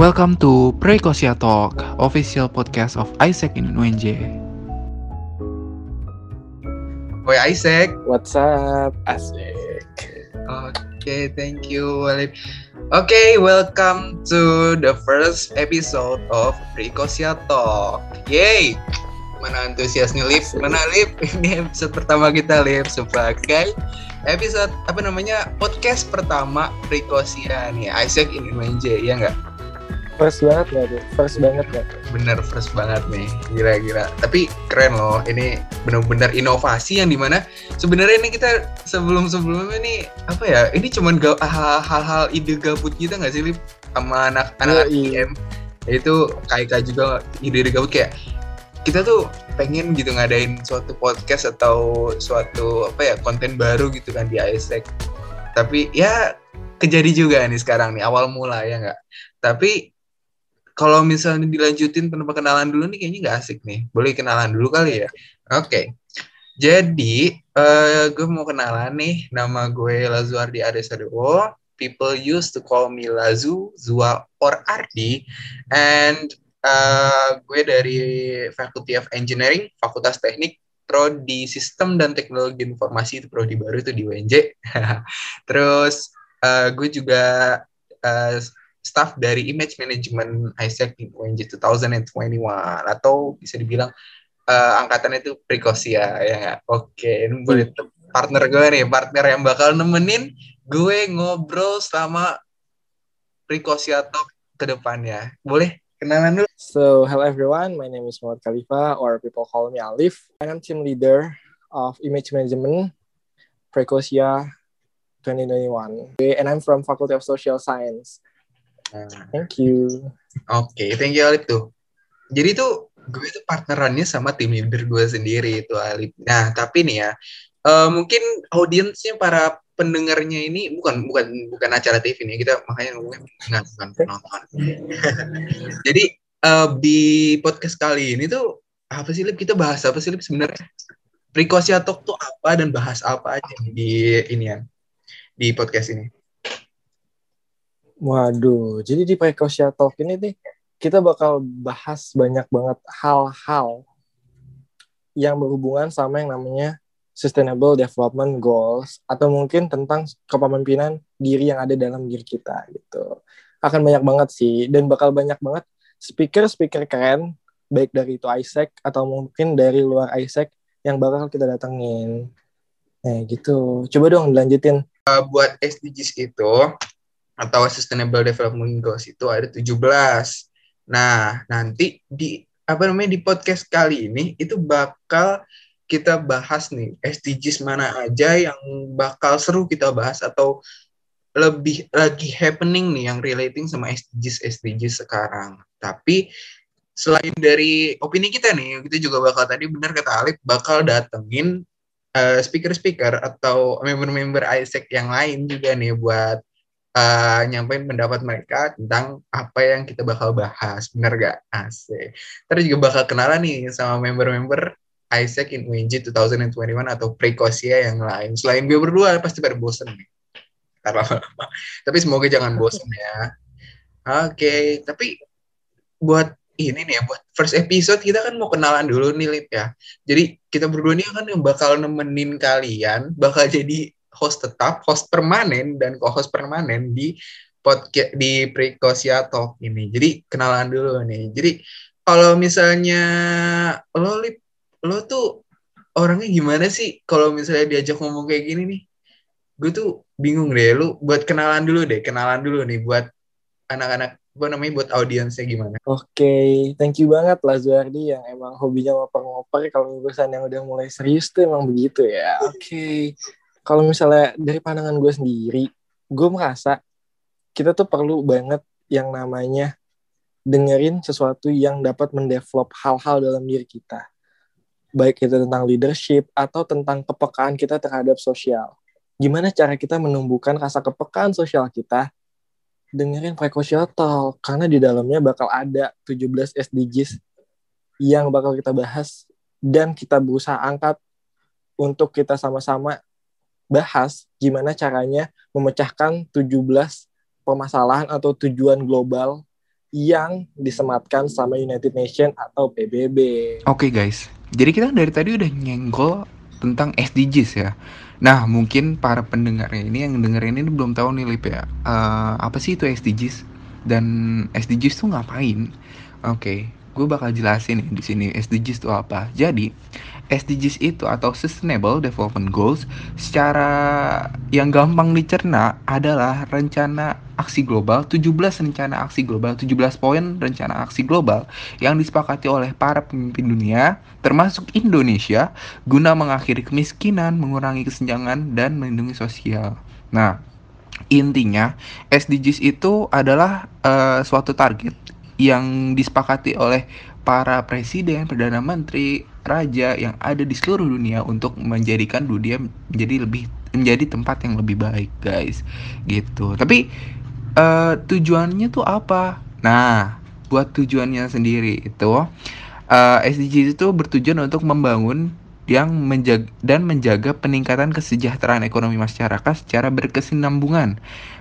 Welcome to Prekosia Talk, official podcast of Isaac in UNJ. Oi Isaac. What's up? Asik. Oke, okay, thank you Walid. Oke, okay, welcome to the first episode of Prekosia Talk. Yay! Mana antusiasnya Lip? Mana Lip? Ini episode pertama kita Lip sebagai episode apa namanya podcast pertama Prekosia nih Isaac in UNJ ya nggak? First banget gak tuh? First banget gak? Bener, first banget nih. Gila-gila. Tapi keren loh. Ini bener-bener inovasi yang di mana sebenarnya ini kita sebelum-sebelumnya nih apa ya? Ini cuman hal-hal ide gabut kita nggak sih, Lip? Sama anak-anak IM. Itu kayak juga ide-ide gabut kayak kita tuh pengen gitu ngadain suatu podcast atau suatu apa ya konten baru gitu kan di Isaac. Tapi ya kejadi juga nih sekarang nih awal mula ya nggak. Tapi kalau misalnya dilanjutin tanpa kenalan dulu nih kayaknya nggak asik nih. Boleh kenalan dulu kali ya? Oke. Okay. Jadi, uh, gue mau kenalan nih. Nama gue Lazuardi Adesadewo. People used to call me Lazu, Zua, or Ardi. And uh, gue dari Faculty of Engineering, Fakultas Teknik, Prodi Sistem dan Teknologi Informasi, itu Prodi baru itu di UNJ. Terus, uh, gue juga uh, staff dari image management Isaac di UNJ 2021 atau bisa dibilang uh, angkatan itu Prekosia ya nggak? Oke, ini boleh partner gue nih, partner yang bakal nemenin gue ngobrol selama Prekosia Talk ke depannya. Boleh kenalan dulu? So, hello everyone, my name is Muhammad Khalifa or people call me Alif. I'm team leader of image management Prekosia 2021 and I'm from Faculty of Social Science. Thank you. Oke, okay, thank you Alip tuh. Jadi tuh gue itu partnerannya sama tim leader gue sendiri itu Alip. Nah, tapi nih ya, uh, mungkin audiensnya para pendengarnya ini bukan bukan bukan acara TV nih kita makanya ngomongnya bukan bukan penonton. Jadi uh, di podcast kali ini tuh apa sih Lip kita bahas apa sih Lip sebenarnya? Prekosia Talk tuh apa dan bahas apa aja di ini ya di podcast ini? Waduh, jadi di Prekosia Talk ini nih kita bakal bahas banyak banget hal-hal yang berhubungan sama yang namanya Sustainable Development Goals atau mungkin tentang kepemimpinan diri yang ada dalam diri kita gitu. Akan banyak banget sih dan bakal banyak banget speaker-speaker keren baik dari itu Isaac atau mungkin dari luar Isaac yang bakal kita datengin. Nah gitu. Coba dong dilanjutin. Uh, buat SDGs itu atau Sustainable Development Goals itu ada 17. Nah, nanti di apa namanya di podcast kali ini itu bakal kita bahas nih SDGs mana aja yang bakal seru kita bahas atau lebih lagi happening nih yang relating sama SDGs SDGs sekarang. Tapi selain dari opini kita nih, kita juga bakal tadi benar kata Alif bakal datengin uh, speaker-speaker atau member-member Isaac yang lain juga nih buat uh, nyampein pendapat mereka tentang apa yang kita bakal bahas. Bener gak? Asik. Terus juga bakal kenalan nih sama member-member Isaac in UNJ 2021 atau Prekosia yang lain. Selain gue berdua pasti pada bosen nih. Karena Tapi semoga jangan bosen ya. Oke, okay. tapi buat ini nih ya, buat first episode kita kan mau kenalan dulu nih Lip ya. Jadi kita berdua nih kan yang bakal nemenin kalian, bakal jadi host tetap, host permanen dan co-host permanen di podcast di Prekosia Talk ini. Jadi kenalan dulu nih. Jadi kalau misalnya lo lip, lo tuh orangnya gimana sih kalau misalnya diajak ngomong kayak gini nih? Gue tuh bingung deh. Lu buat kenalan dulu deh, kenalan dulu nih buat anak-anak apa namanya buat audiensnya gimana? Oke, okay. thank you banget lah Zuardi yang emang hobinya ngoper-ngoper kalau urusan yang udah mulai serius tuh emang begitu ya. Oke. Okay kalau misalnya dari pandangan gue sendiri, gue merasa kita tuh perlu banget yang namanya dengerin sesuatu yang dapat mendevelop hal-hal dalam diri kita. Baik itu tentang leadership atau tentang kepekaan kita terhadap sosial. Gimana cara kita menumbuhkan rasa kepekaan sosial kita? Dengerin Precocial Talk, karena di dalamnya bakal ada 17 SDGs yang bakal kita bahas dan kita berusaha angkat untuk kita sama-sama bahas gimana caranya memecahkan 17 permasalahan atau tujuan global yang disematkan sama United Nations atau PBB. Oke guys, jadi kita dari tadi udah nyenggol tentang SDGs ya. Nah mungkin para pendengarnya ini yang dengerin ini belum tahu nih Lip ya, uh, apa sih itu SDGs dan SDGs tuh ngapain? Oke, gue bakal jelasin nih di sini SDGs itu apa. Jadi SDGs itu atau Sustainable Development Goals secara yang gampang dicerna adalah rencana aksi global 17 rencana aksi global 17 poin rencana aksi global yang disepakati oleh para pemimpin dunia termasuk Indonesia guna mengakhiri kemiskinan, mengurangi kesenjangan dan melindungi sosial. Nah, intinya SDGs itu adalah uh, suatu target yang disepakati oleh para presiden, perdana menteri, raja yang ada di seluruh dunia untuk menjadikan dunia menjadi lebih menjadi tempat yang lebih baik, guys. Gitu. Tapi uh, tujuannya tuh apa? Nah, buat tujuannya sendiri itu uh, SDGs itu bertujuan untuk membangun yang menjaga dan menjaga peningkatan kesejahteraan ekonomi masyarakat secara berkesinambungan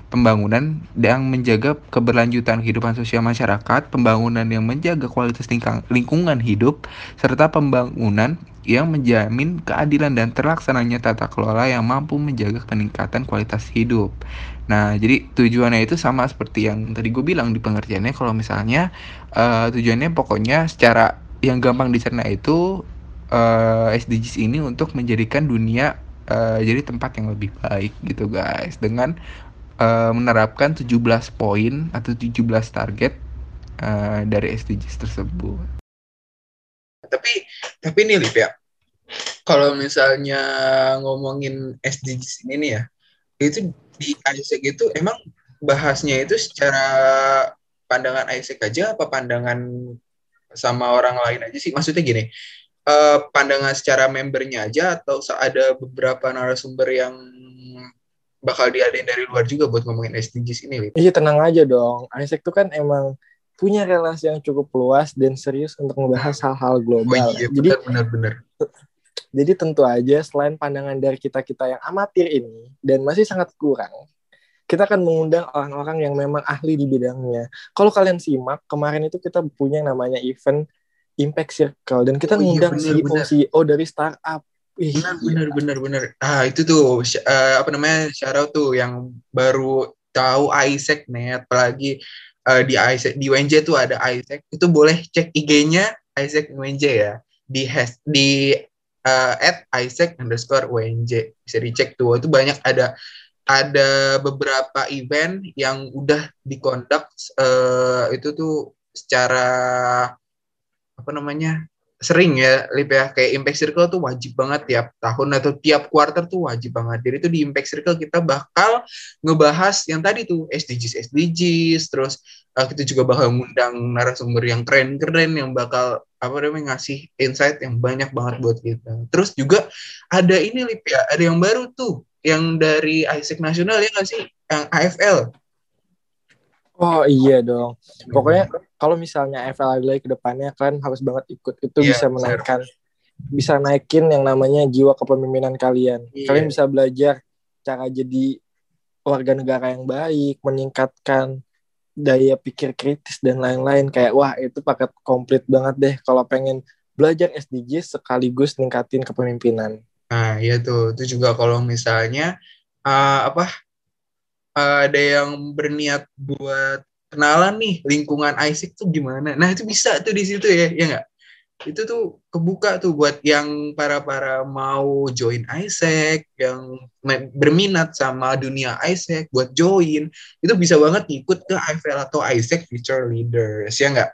pembangunan yang menjaga keberlanjutan kehidupan sosial masyarakat, pembangunan yang menjaga kualitas lingkungan hidup, serta pembangunan yang menjamin keadilan dan terlaksananya tata kelola yang mampu menjaga peningkatan kualitas hidup. Nah, jadi tujuannya itu sama seperti yang tadi gue bilang di pengertiannya kalau misalnya uh, tujuannya pokoknya secara yang gampang dicerna itu uh, eh, SDGs ini untuk menjadikan dunia uh, jadi tempat yang lebih baik gitu guys dengan uh, menerapkan 17 poin atau 17 target uh, dari SDGs tersebut. Tapi tapi nih Lip ya, kalau misalnya ngomongin SDGs ini nih ya, itu di Isaac itu emang bahasnya itu secara pandangan Isaac aja apa pandangan sama orang lain aja sih? Maksudnya gini, uh, pandangan secara membernya aja atau ada beberapa narasumber yang bakal diadain dari luar juga buat ngomongin SDGs ini. Lip. Iya tenang aja dong. Isaac tuh kan emang punya relasi yang cukup luas dan serius untuk membahas hal-hal global. Oh, iya, jadi benar-benar. Jadi tentu aja selain pandangan dari kita kita yang amatir ini dan masih sangat kurang, kita akan mengundang orang-orang yang memang ahli di bidangnya. Kalau kalian simak kemarin itu kita punya yang namanya event Impact Circle dan kita oh, iya, mengundang CEO CEO dari startup. Benar benar benar benar. Ah itu tuh uh, apa namanya shout tuh yang baru tahu Isaac nih apalagi uh, di Isaac di WNJ tuh ada Isaac. Itu boleh cek IG-nya Isaac WNJ ya. Di has di uh, at Isaac underscore WNJ bisa dicek tuh. Itu banyak ada ada beberapa event yang udah dikondak uh, itu tuh secara apa namanya sering ya Lip ya kayak Impact Circle tuh wajib banget tiap tahun atau tiap quarter tuh wajib banget. Jadi itu di Impact Circle kita bakal ngebahas yang tadi tuh SDGs SDGs terus uh, kita juga bakal ngundang narasumber yang keren-keren yang bakal apa namanya ngasih insight yang banyak banget buat kita. Terus juga ada ini Lip ya, ada yang baru tuh yang dari Isaac Nasional ya nggak sih? Yang AFL. Oh iya dong. Pokoknya kalau misalnya FL lagi ke depannya kan harus banget ikut. Itu yeah, bisa menaikkan sure. bisa naikin yang namanya jiwa kepemimpinan kalian. Yeah. Kalian bisa belajar cara jadi warga negara yang baik, meningkatkan daya pikir kritis dan lain-lain kayak wah itu paket komplit banget deh kalau pengen belajar SDGs sekaligus ningkatin kepemimpinan. Nah, iya tuh. Itu juga kalau misalnya uh, apa ada yang berniat buat kenalan nih lingkungan Isaac tuh gimana. Nah itu bisa tuh di situ ya, ya nggak? Itu tuh kebuka tuh buat yang para-para mau join Isaac, yang berminat sama dunia Isaac buat join, itu bisa banget ikut ke IFL atau Isaac Future Leaders, ya nggak?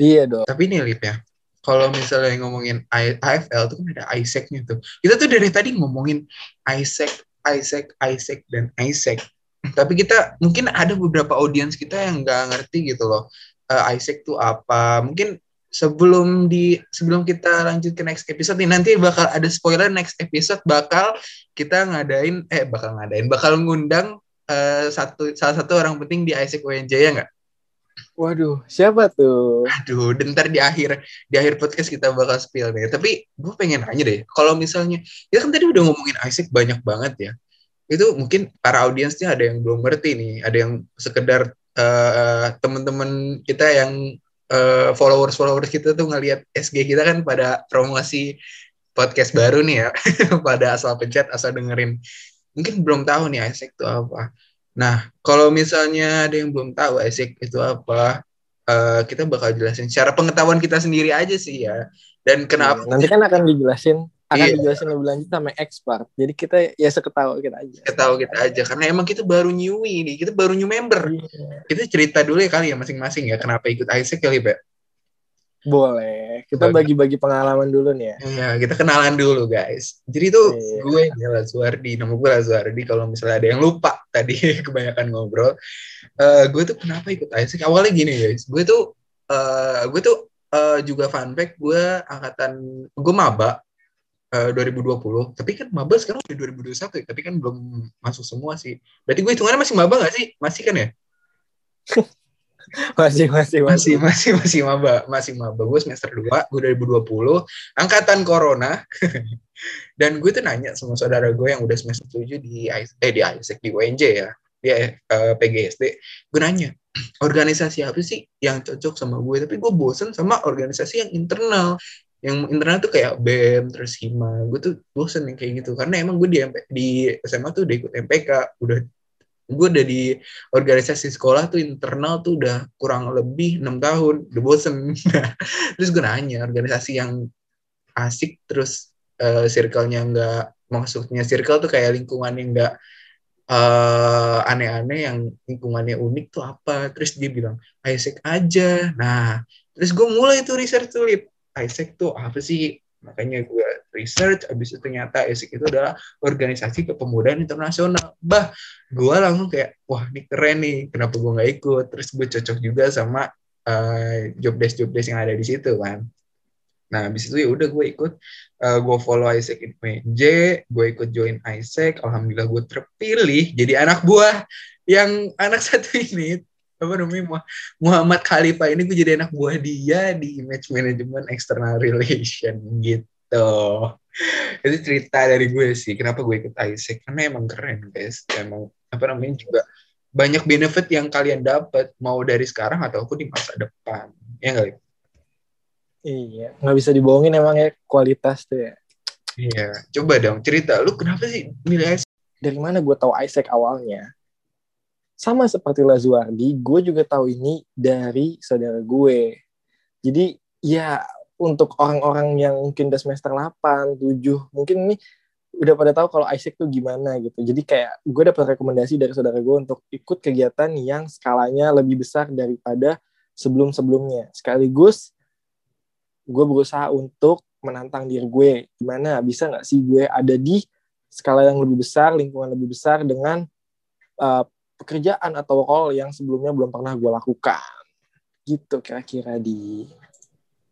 Iya dong. Tapi nih Lip ya, kalau misalnya ngomongin IFL tuh kan ada Isaac-nya tuh. Kita tuh dari tadi ngomongin Isaac, Isaac, Isaac, dan Isaac. Tapi kita mungkin ada beberapa audiens kita yang nggak ngerti gitu loh. Uh, Isaac tuh apa? Mungkin sebelum di sebelum kita lanjut ke next episode nih nanti bakal ada spoiler next episode bakal kita ngadain eh bakal ngadain bakal ngundang uh, satu salah satu orang penting di Isaac WNJ ya nggak? Waduh, siapa tuh? Aduh, ntar di akhir di akhir podcast kita bakal spill nih. Tapi gue pengen nanya deh, kalau misalnya ya kan tadi udah ngomongin Isaac banyak banget ya. Itu mungkin para audiensnya ada yang belum ngerti nih, ada yang sekedar uh, teman-teman kita yang uh, followers-followers kita tuh ngelihat SG kita kan pada promosi podcast baru nih ya, pada asal pencet, asal dengerin. Mungkin belum tahu nih Isaac itu apa. Nah, kalau misalnya ada yang belum tahu Isaac itu apa, uh, kita bakal jelasin secara pengetahuan kita sendiri aja sih ya. Dan kenapa? Nanti kan akan dijelasin akan iya. dijelasin lebih lanjut sama expert. Jadi kita ya seketahui kita aja. Ketahui kita aja karena emang kita baru newbie nih, kita baru new member. Iya. Kita cerita dulu ya kali ya masing-masing ya kenapa ikut Isaac kali, Pak. Boleh. Kita bagi-bagi pengalaman dulu nih ya. Iya, kita kenalan dulu, guys. Jadi itu iya. gue ya Lazuardi, nama gue Lazuardi kalau misalnya ada yang lupa tadi kebanyakan ngobrol. Uh, gue tuh kenapa ikut Isaac? Awalnya gini, guys. Gue tuh uh, gue tuh uh, juga fun fact gue angkatan gue maba uh, 2020. Tapi kan maba sekarang udah 2021 ya, tapi kan belum masuk semua sih. Berarti gue hitungannya masih maba gak sih? Masih kan ya? masih, masih, masih, masih, masih maba, masih maba. Gue semester 2, gue 2020, angkatan corona. Dan gue tuh nanya sama saudara gue yang udah semester 7 di eh di ISEC di UNJ ya, di uh, eh, PGSD. Gue nanya, organisasi apa sih yang cocok sama gue? Tapi gue bosen sama organisasi yang internal yang internal tuh kayak BEM terus hima gue tuh bosen yang kayak gitu karena emang gue di MP, di SMA tuh udah ikut MPK udah gue udah di organisasi sekolah tuh internal tuh udah kurang lebih enam tahun udah bosen. Terus gue nanya organisasi yang asik terus uh, circle-nya enggak maksudnya circle tuh kayak lingkungan yang enggak uh, aneh-aneh yang lingkungannya unik tuh apa? Terus dia bilang Isaac aja. Nah terus gue mulai tuh research tuh ISEC tuh apa sih? Makanya gue research, abis itu ternyata ISEC itu adalah organisasi kepemudaan internasional. Bah, gue langsung kayak, wah ini keren nih, kenapa gue nggak ikut? Terus gue cocok juga sama uh, job desk job desk yang ada di situ kan. Nah, abis itu ya udah gue ikut, uh, gue follow Isaac PNJ, gue ikut join Isaac, alhamdulillah gue terpilih jadi anak buah yang anak satu ini apa namanya Muhammad Khalifah ini gue jadi anak buah dia di image management external relation gitu itu cerita dari gue sih kenapa gue ikut Isaac. Karena emang keren guys. Emang apa namanya juga banyak benefit yang kalian dapat mau dari sekarang ataupun di masa depan. Ya nggak iya nggak bisa dibohongin emang ya kualitas tuh ya. Iya coba dong cerita. Lu kenapa sih milih Isaac? Dari mana gue tahu Isaac awalnya? Sama seperti Lazuardi, gue juga tahu ini dari saudara gue. Jadi ya untuk orang-orang yang mungkin udah semester 8, 7, mungkin ini udah pada tahu kalau Isaac tuh gimana gitu. Jadi kayak gue dapat rekomendasi dari saudara gue untuk ikut kegiatan yang skalanya lebih besar daripada sebelum-sebelumnya. Sekaligus gue berusaha untuk menantang diri gue. Gimana bisa nggak sih gue ada di skala yang lebih besar, lingkungan lebih besar dengan uh, pekerjaan atau role yang sebelumnya belum pernah gue lakukan gitu kira-kira di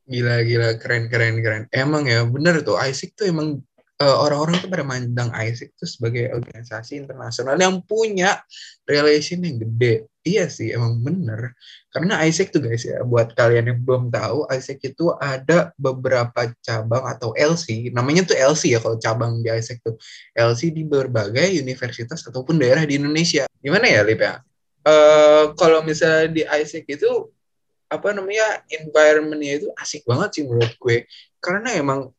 gila gila keren keren keren emang ya bener tuh Isaac tuh emang uh, orang-orang tuh pada mandang Isaac tuh sebagai organisasi internasional yang punya relation yang gede Iya sih, emang bener. Karena Isaac tuh guys ya, buat kalian yang belum tahu, Isaac itu ada beberapa cabang atau LC. Namanya tuh LC ya kalau cabang di Isaac tuh. LC di berbagai universitas ataupun daerah di Indonesia. Gimana ya, Lip ya? Uh, kalau misalnya di Isaac itu, apa namanya, environment-nya itu asik banget sih menurut gue. Karena emang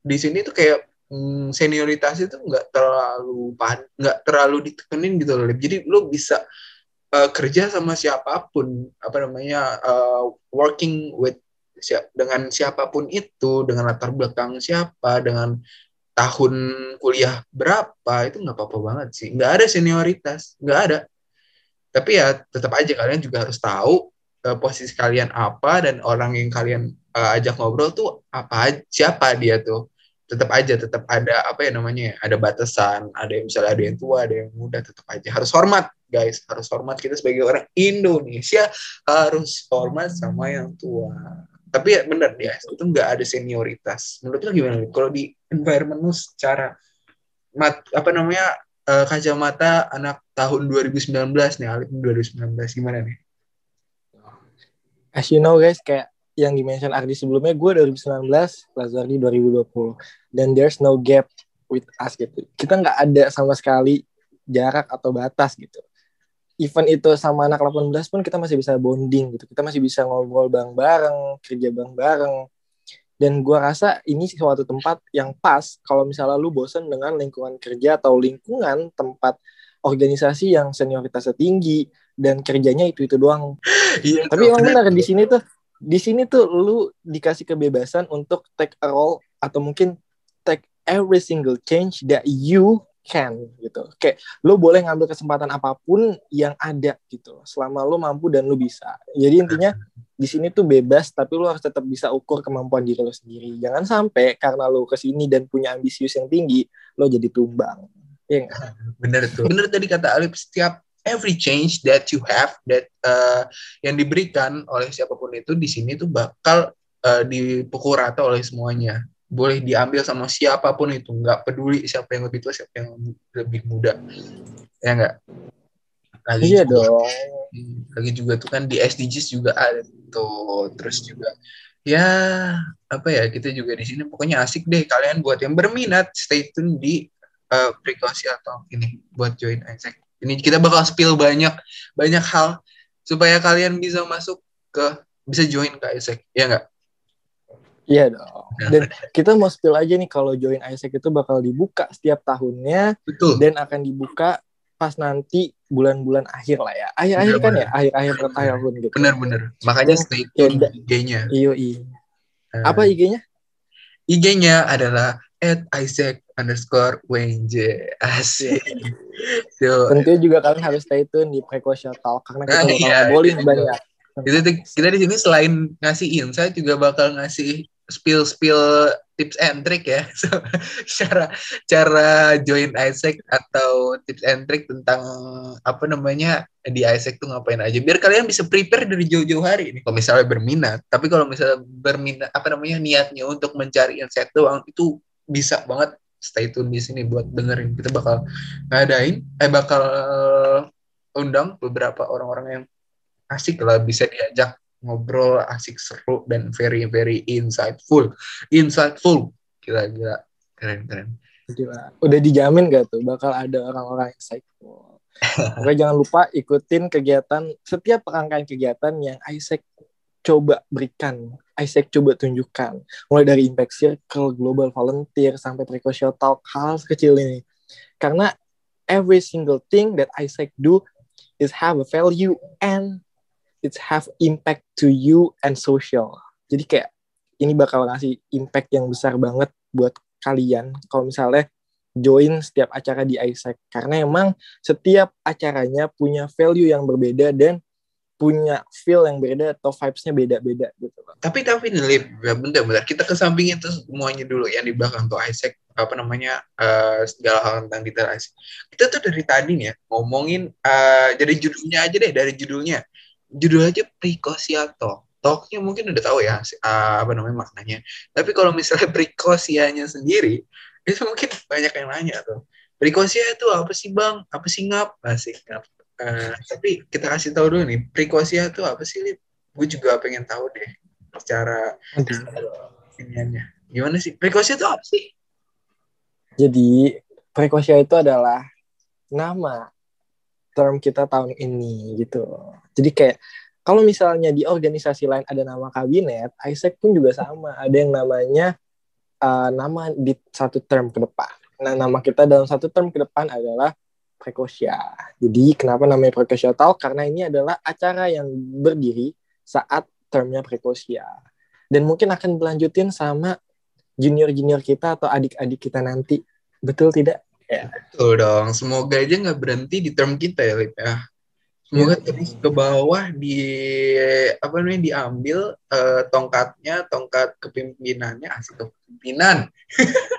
di sini tuh kayak hmm, senioritas itu nggak terlalu nggak terlalu ditekenin gitu loh. Jadi lo bisa uh, kerja sama siapa pun apa namanya uh, working with siap dengan siapa pun itu dengan latar belakang siapa dengan tahun kuliah berapa itu nggak apa-apa banget sih nggak ada senioritas nggak ada tapi ya tetap aja kalian juga harus tahu uh, posisi kalian apa dan orang yang kalian uh, ajak ngobrol tuh apa siapa dia tuh? Tetap aja tetap ada apa ya namanya ada batasan ada yang misalnya ada yang tua ada yang muda tetap aja. Harus hormat guys. Harus hormat kita sebagai orang Indonesia harus hormat sama yang tua. Tapi ya benar ya itu nggak ada senioritas. Menurut lo gimana kalau di environment lu secara mat apa namanya uh, kacamata anak tahun 2019 nih Alif 2019 gimana nih as you know guys kayak yang dimention Ardi sebelumnya gue 2019 Lazardi 2020 dan there's no gap with us gitu kita nggak ada sama sekali jarak atau batas gitu event itu sama anak 18 pun kita masih bisa bonding gitu. Kita masih bisa ngobrol bareng-bareng, kerja bareng-bareng. Dan gua rasa ini suatu tempat yang pas kalau misalnya lu bosen dengan lingkungan kerja atau lingkungan tempat organisasi yang senioritasnya tinggi dan kerjanya itu-itu doang. Iya, Tapi emang benar di sini tuh di sini tuh lu dikasih kebebasan untuk take a role atau mungkin take every single change that you can gitu. Kayak lu boleh ngambil kesempatan apa pun yang ada gitu. Selama lu mampu dan lu bisa. Jadi intinya di sini tuh bebas tapi lu harus tetap bisa ukur kemampuan diri lu sendiri. Jangan sampai karena lu ke sini dan punya ambisius yang tinggi, lu jadi tumbang. Iya bener tuh. Bener tadi kata Alip setiap every change that you have that uh, yang diberikan oleh siapa pun itu di sini tuh bakal uh, dipukul rata oleh semuanya. Boleh diambil sama siapa pun itu nggak peduli siapa yang lebih tua siapa yang lebih muda. Ya nggak? Lagi Iya juga, dong. lagi juga tuh kan di SDGs juga ada tuh. Terus juga ya apa ya kita juga di sini pokoknya asik deh kalian buat yang berminat stay tune di uh, precaution atau ini buat join Isaac ini kita bakal spill banyak banyak hal supaya kalian bisa masuk ke bisa join ke Isaac ya nggak Iya dong. Dan kita mau spill aja nih kalau join Isaac itu bakal dibuka setiap tahunnya betul dan akan dibuka pas nanti bulan-bulan akhir lah ya. Akhir-akhir kan ya, akhir-akhir tahun gitu. benar-benar makanya stay tune Ya, IG-nya Iyo, iya. Nah, Apa IG-nya? IG-nya adalah at Isaac underscore WNJ asik. Tuh Tentunya juga kalian harus stay tune di Precaution Talk karena kita Ah, iya, ngobrolin itu. banyak. kita tuh- kita di sini selain ngasih insight juga bakal ngasih spill spill tips and trick ya. So, cara cara join Isaac atau tips and trick tentang apa namanya di Isaac tuh ngapain aja. Biar kalian bisa prepare dari jauh-jauh hari ini. Kalau misalnya berminat tapi kalau misalnya berminat apa namanya niatnya untuk mencari insight doang itu bisa banget stay tune di sini buat dengerin. Kita bakal ngadain eh bakal undang beberapa orang-orang yang asik lah bisa diajak ngobrol asik seru dan very very insightful. Insightful. Keren Gila. Udah dijamin gak tuh bakal ada orang-orang insightful. Oke jangan lupa ikutin kegiatan setiap rangkaian kegiatan yang Isaac coba berikan, Isaac coba tunjukkan. Mulai dari Impact Circle, Global Volunteer, sampai Precaution Talk, hal sekecil ini. Karena every single thing that Isaac do is have a value and it have impact to you and social. Jadi kayak ini bakal ngasih impact yang besar banget buat kalian kalau misalnya join setiap acara di Isaac karena emang setiap acaranya punya value yang berbeda dan punya feel yang beda atau vibes-nya beda-beda gitu loh. tapi tapi nih ya bentar bentar. Kita kesampingin tuh semuanya dulu yang di belakang tuh Isaac. Apa namanya eh, segala hal tentang detail Isaac. Kita tuh dari tadi nih ya ngomongin eh, dari judulnya aja deh dari judulnya. Judul aja precaution Talknya mungkin udah tahu ya eh, apa namanya maknanya. Tapi kalau misalnya precautionnya sendiri itu mungkin banyak yang nanya tuh. Precaution itu apa sih bang? Apa sih ngap? Asik ngap Eh, tapi kita kasih tahu dulu nih precaution itu apa sih Lip? gue juga pengen tahu deh secara iniannya gimana sih precaution itu apa sih Jadi Prekosia itu adalah nama term kita tahun ini gitu. Jadi kayak kalau misalnya di organisasi lain ada nama kabinet, Isaac pun juga sama. Ada yang namanya uh, nama di satu term ke depan. Nah, nama kita dalam satu term ke depan adalah Prekosia. Jadi kenapa namanya Prekosia Talk? Karena ini adalah acara yang berdiri saat termnya Prekosia. Dan mungkin akan berlanjutin sama junior-junior kita atau adik-adik kita nanti. Betul tidak? Betul dong semoga aja nggak berhenti di term kita ya Lip ya semoga terus ke bawah di apa namanya diambil eh, tongkatnya tongkat kepemimpinannya asik kepemimpinan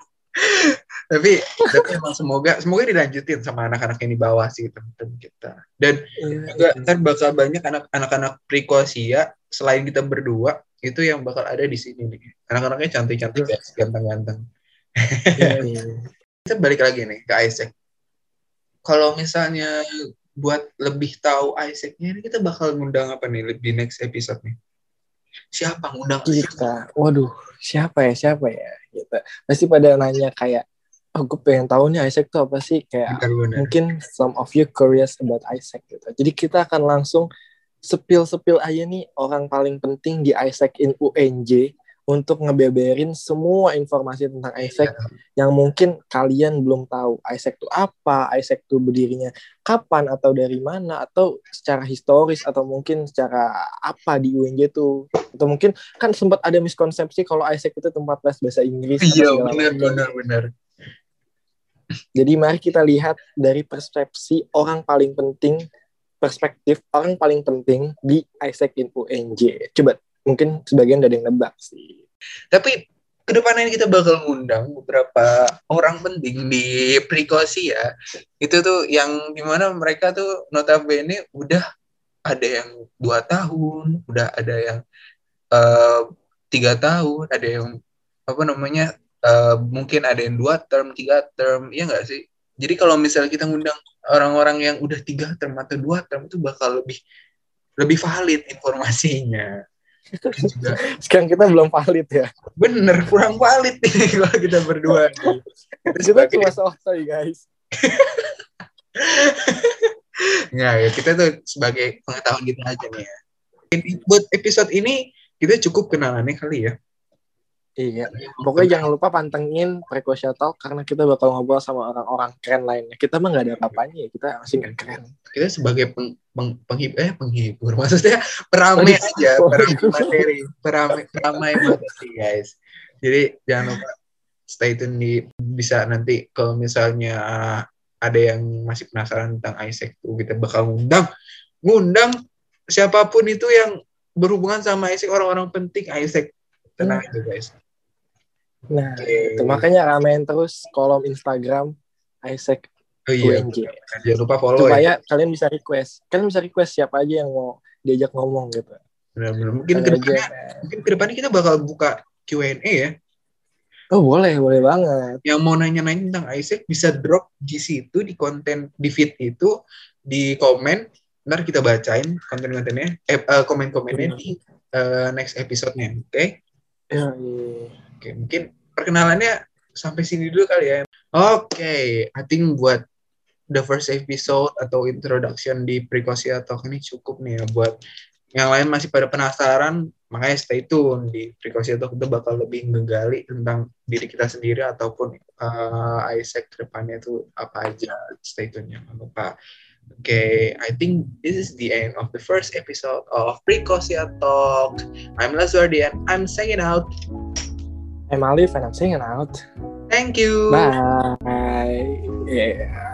tapi tapi emang semoga semoga dilanjutin sama anak-anak yang di bawah sih teman-teman kita. Dan juga ntar bakal banyak anak anak-anak prekosia selain kita berdua itu yang bakal ada di sini nih. Anak-anaknya cantik-cantik ya ganteng-ganteng. Kita balik lagi nih ke Isaac. Kalau misalnya buat lebih tahu Isaacnya ini kita bakal ngundang apa nih di next episode nih? Siapa ngundang kita. Waduh siapa ya siapa ya? Gitu pasti pada nanya kayak gue pengen tahu nih Isaac tuh apa sih kayak Benar-benar. mungkin some of you curious about Isaac gitu. Jadi kita akan langsung sepil-sepil aja nih orang paling penting di Isaac in UNJ untuk ngebeberin semua informasi tentang Isaac yang mungkin kalian belum tahu. Isaac itu apa, Isaac itu berdirinya kapan atau dari mana atau secara historis atau mungkin secara apa di UNJ tuh. Atau mungkin kan sempat ada miskonsepsi kalau Isaac itu tempat les bahasa Inggris. Iya, benar benar benar. Jadi mari kita lihat dari persepsi orang paling penting, perspektif orang paling penting di Isaac in UNJ. Coba mungkin sebagian ada yang nebak sih. Tapi ke depannya kita bakal ngundang beberapa orang penting di Prikosi ya. Itu tuh yang di mana mereka tuh notabene udah ada yang dua tahun, udah ada yang eh, tiga tahun, ada yang apa namanya eh, mungkin ada yang dua term, tiga term, ya nggak sih? Jadi kalau misalnya kita ngundang orang-orang yang udah tiga term atau dua term itu bakal lebih lebih valid informasinya. Juga Sekarang kita belum valid ya. bener kurang valid nih kalau kita berdua nih. Kita Kita sebagai- cuma sotoy guys. Nggak, ya kita tuh sebagai pengetahuan kita aja nih ya. Ini, buat episode ini kita cukup kenalannya kali ya. Iya. Pokoknya jangan lupa pantengin Precaution Talk karena kita bakal ngobrol sama orang-orang keren lainnya. Kita mah nggak ada apa-apanya ya. Kita masih nggak keren. Kita sebagai peng, peng, penghib, eh, penghibur, maksudnya peramai aja, peramai materi, peramai, peramai materi guys. Jadi jangan lupa stay tune di bisa nanti kalau misalnya ada yang masih penasaran tentang Isaac tuh kita bakal ngundang ngundang siapa pun itu yang berhubungan sama Isaac orang-orang penting Isaac tenang aja guys Nah, Oke. itu makanya ramein terus kolom Instagram Isaac oh iya UNJ. jangan lupa follow ya Supaya kalian bisa request. Kalian bisa request siapa aja yang mau diajak ngomong gitu. Benar-benar. mungkin Ada ke depannya aja. mungkin ke depannya kita bakal buka Q&A ya Oh boleh, boleh banget. yang mau nanya-nanya tentang Isaac bisa drop di situ di konten di feed itu di komen ntar kita bacain konten-kontennya eh, eh, komen-komennya di eh, next episode-nya oke Ya, iya. Oke mungkin perkenalannya sampai sini dulu kali ya. Oke I think buat the first episode atau introduction di Precaution Talk ini cukup nih ya. Buat yang lain masih pada penasaran makanya stay tune di Precaution Talk kita bakal lebih ngegali tentang diri kita sendiri ataupun uh, Isaac depannya itu apa aja. Stay tune jangan lupa. Okay, I think this is the end of the first episode of Precaution Talk. I'm Lazuardi and I'm signing out. I'm Alif and I'm out. Thank you. Bye. Yeah.